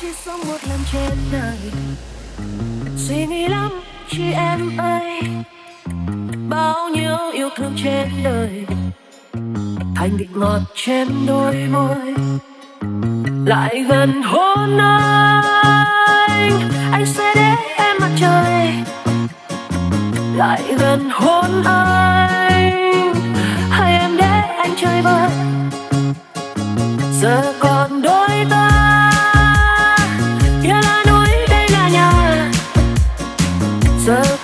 chỉ sống một lần trên đời. Suy nghĩ lắm chị em ơi bao nhiêu yêu thương trên đời. Thành vị ngọt trên đôi môi. Lại gần hôn anh. Anh sẽ để em mặt trời. Lại gần hôn anh. Hay em để anh chơi vơi. Giờ còn đôi ta. Giờ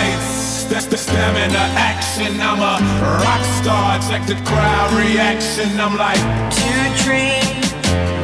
lights, that's the stamina action. I'm a rock star, check the crowd reaction. I'm like, two dreams.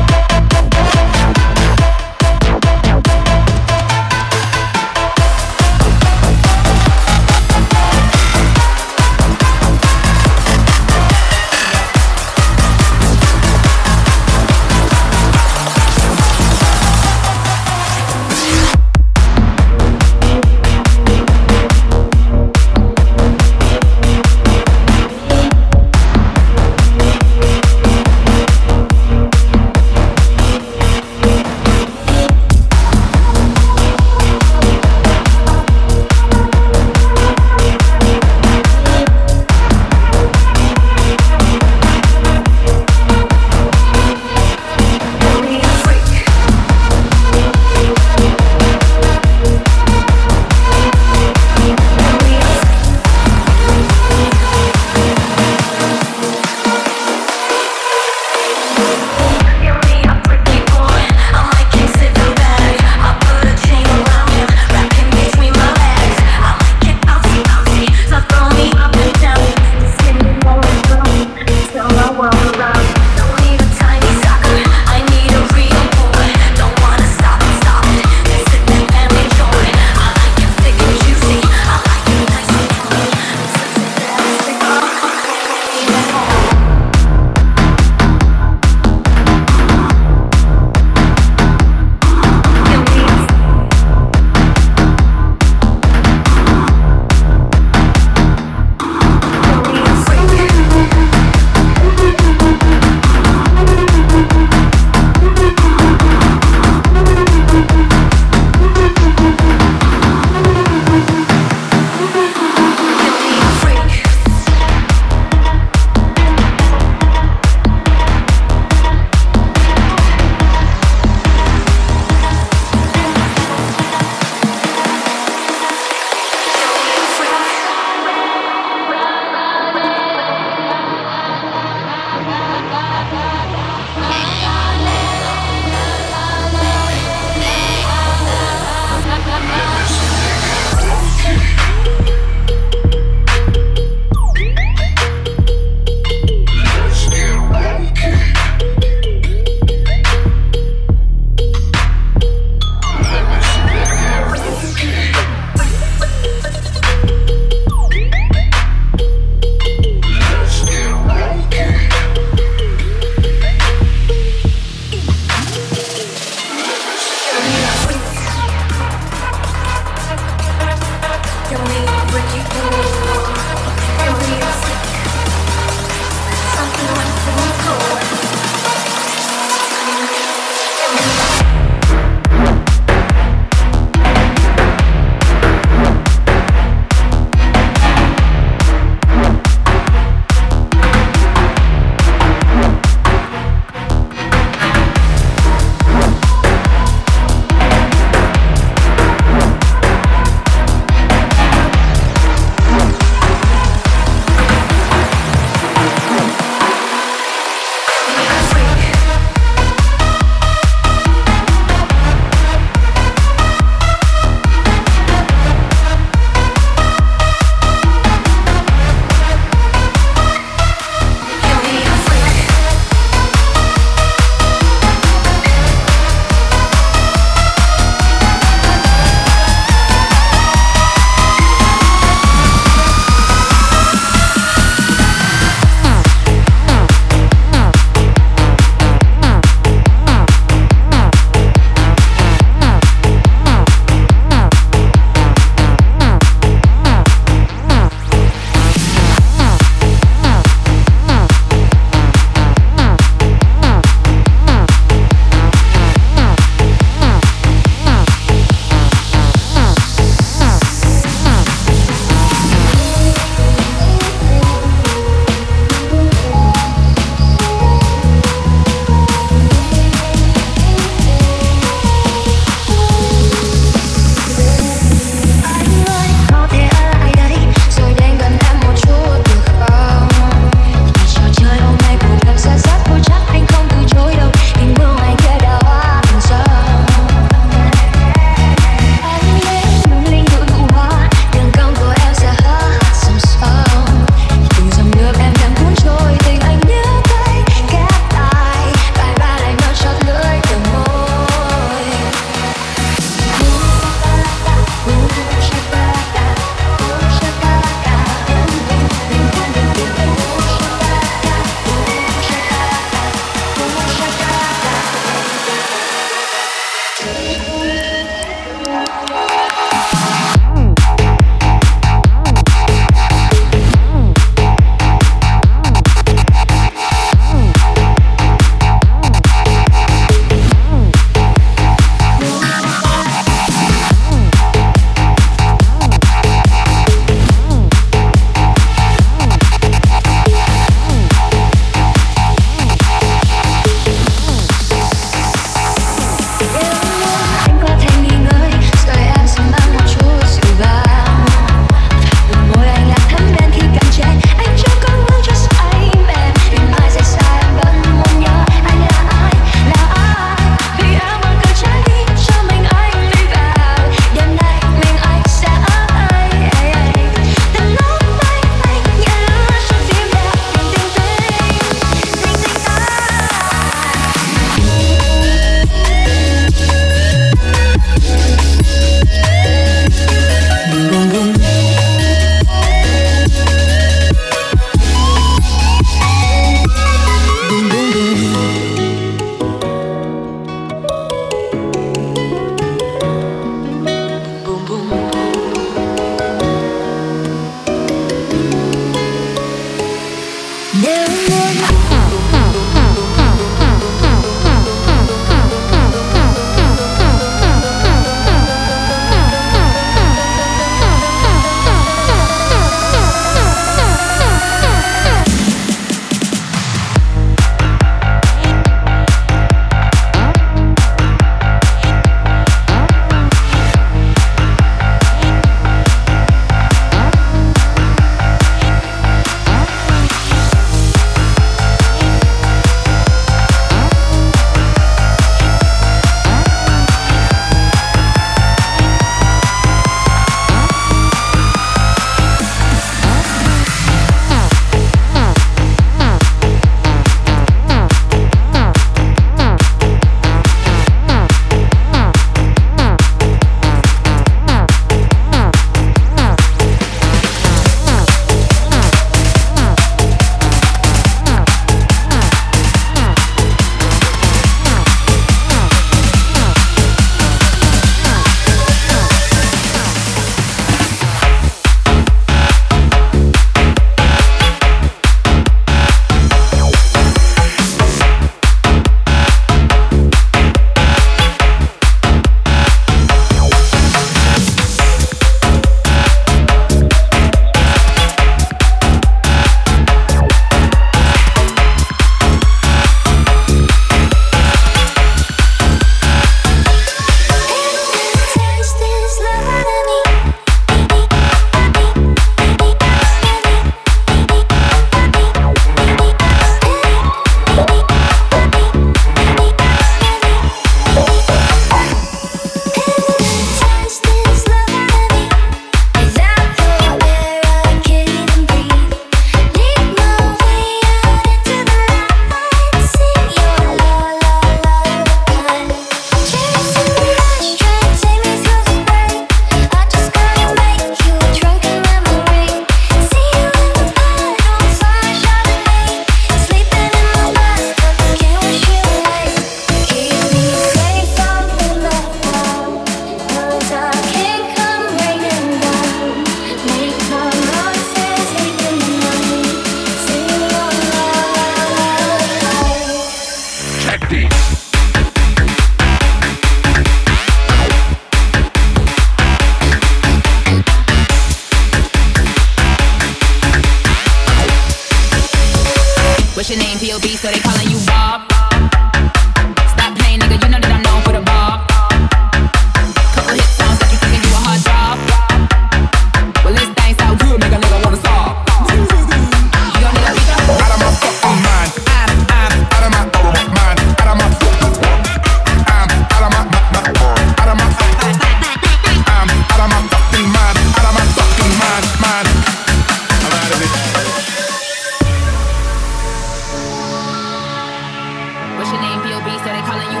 calling you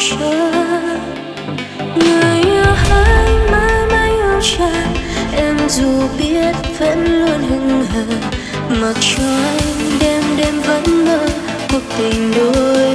chờ người yêu hãy mãi mãi yêu cha em dù biết vẫn luôn hững hờ mặc cho anh đêm đêm vẫn mơ cuộc tình đôi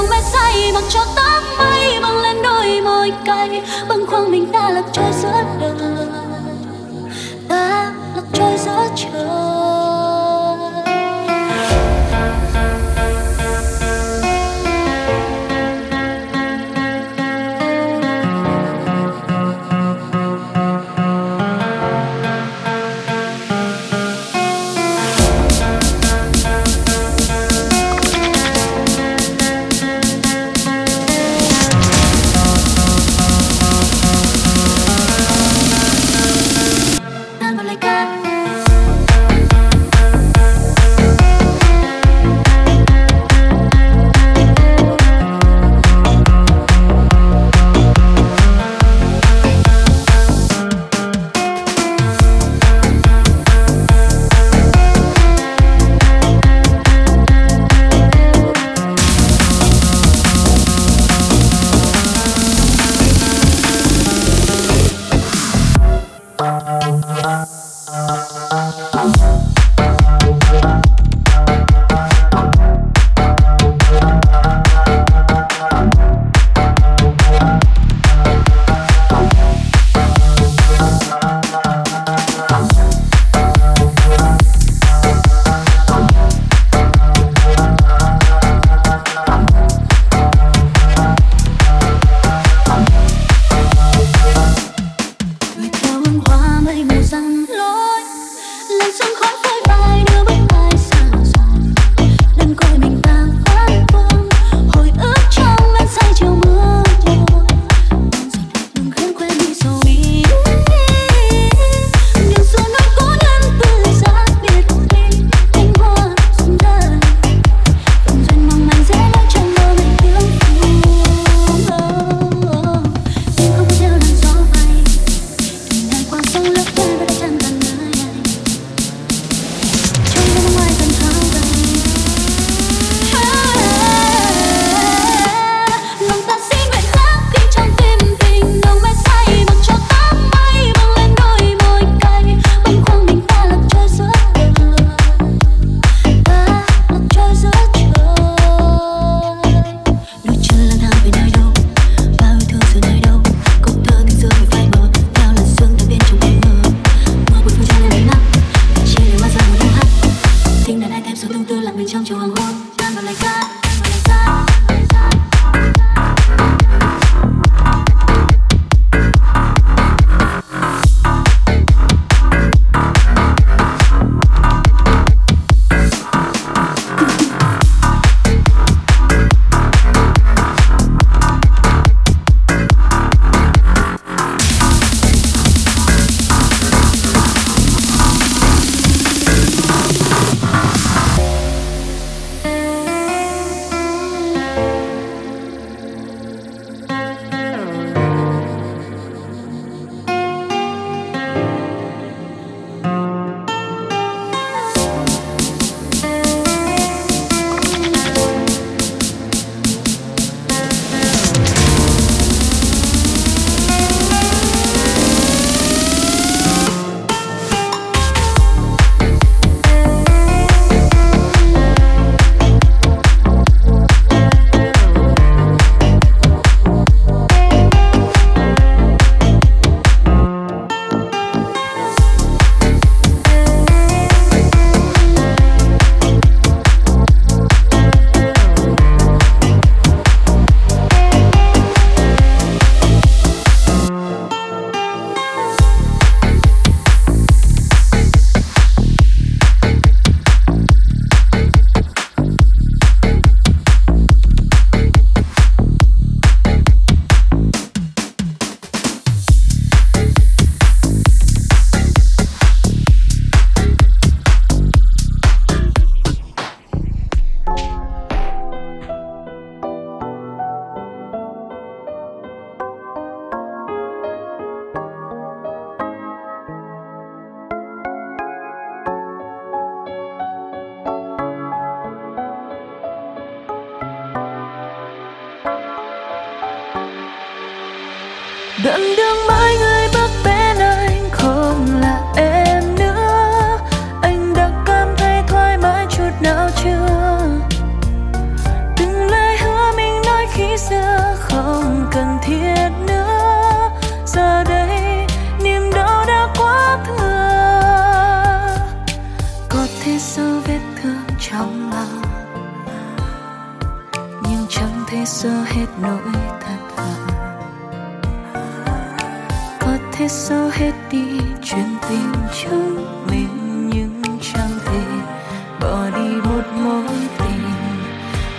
đường ve say bằng cho tóc mây bằng lên đôi môi cay. Bằng khoang mình ta lạc trôi giữa đời ta lạc trôi giữa trời. trong chiều hoàng hôn tan vào lời ca tan vào lời ca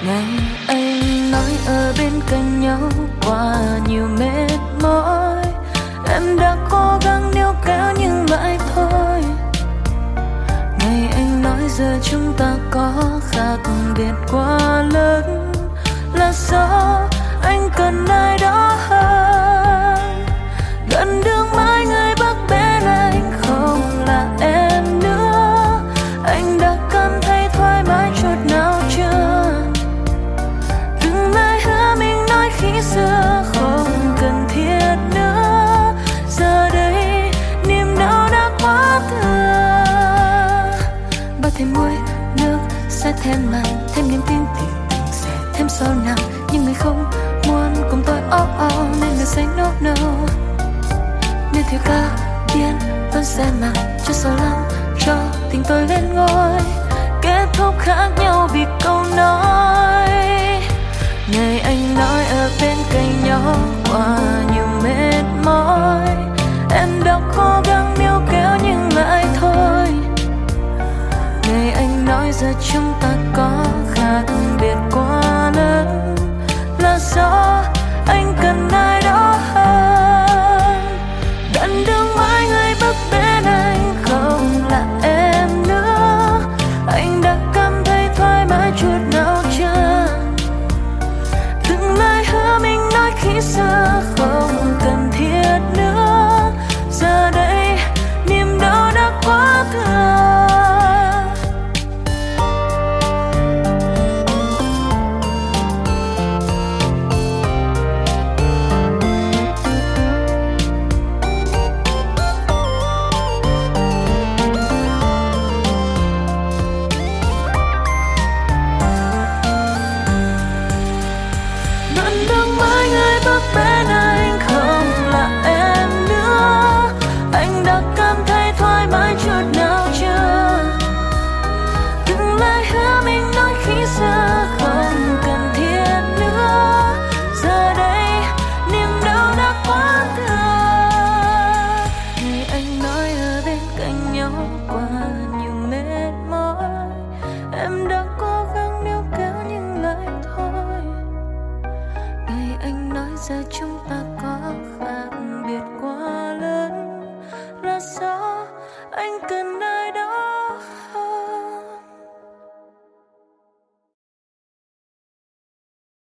ngày anh nói ở bên cạnh nhau qua nhiều mệt mỏi. Em đã cố gắng níu kéo nhưng lại thôi. Ngày anh nói giờ chúng ta có khác biệt quá lớn. Là do anh cần ai đó hơn? thiêu ca điên vẫn sẽ mà cho sợ lắm cho tình tôi lên ngôi. Kết thúc khác nhau vì câu nói. Ngày anh nói ở bên cạnh nhau qua nhiều mệt mỏi. Em đã cố gắng níu kéo nhưng lại thôi. Ngày anh nói giờ chúng ta có khác biệt quá lớn. Là do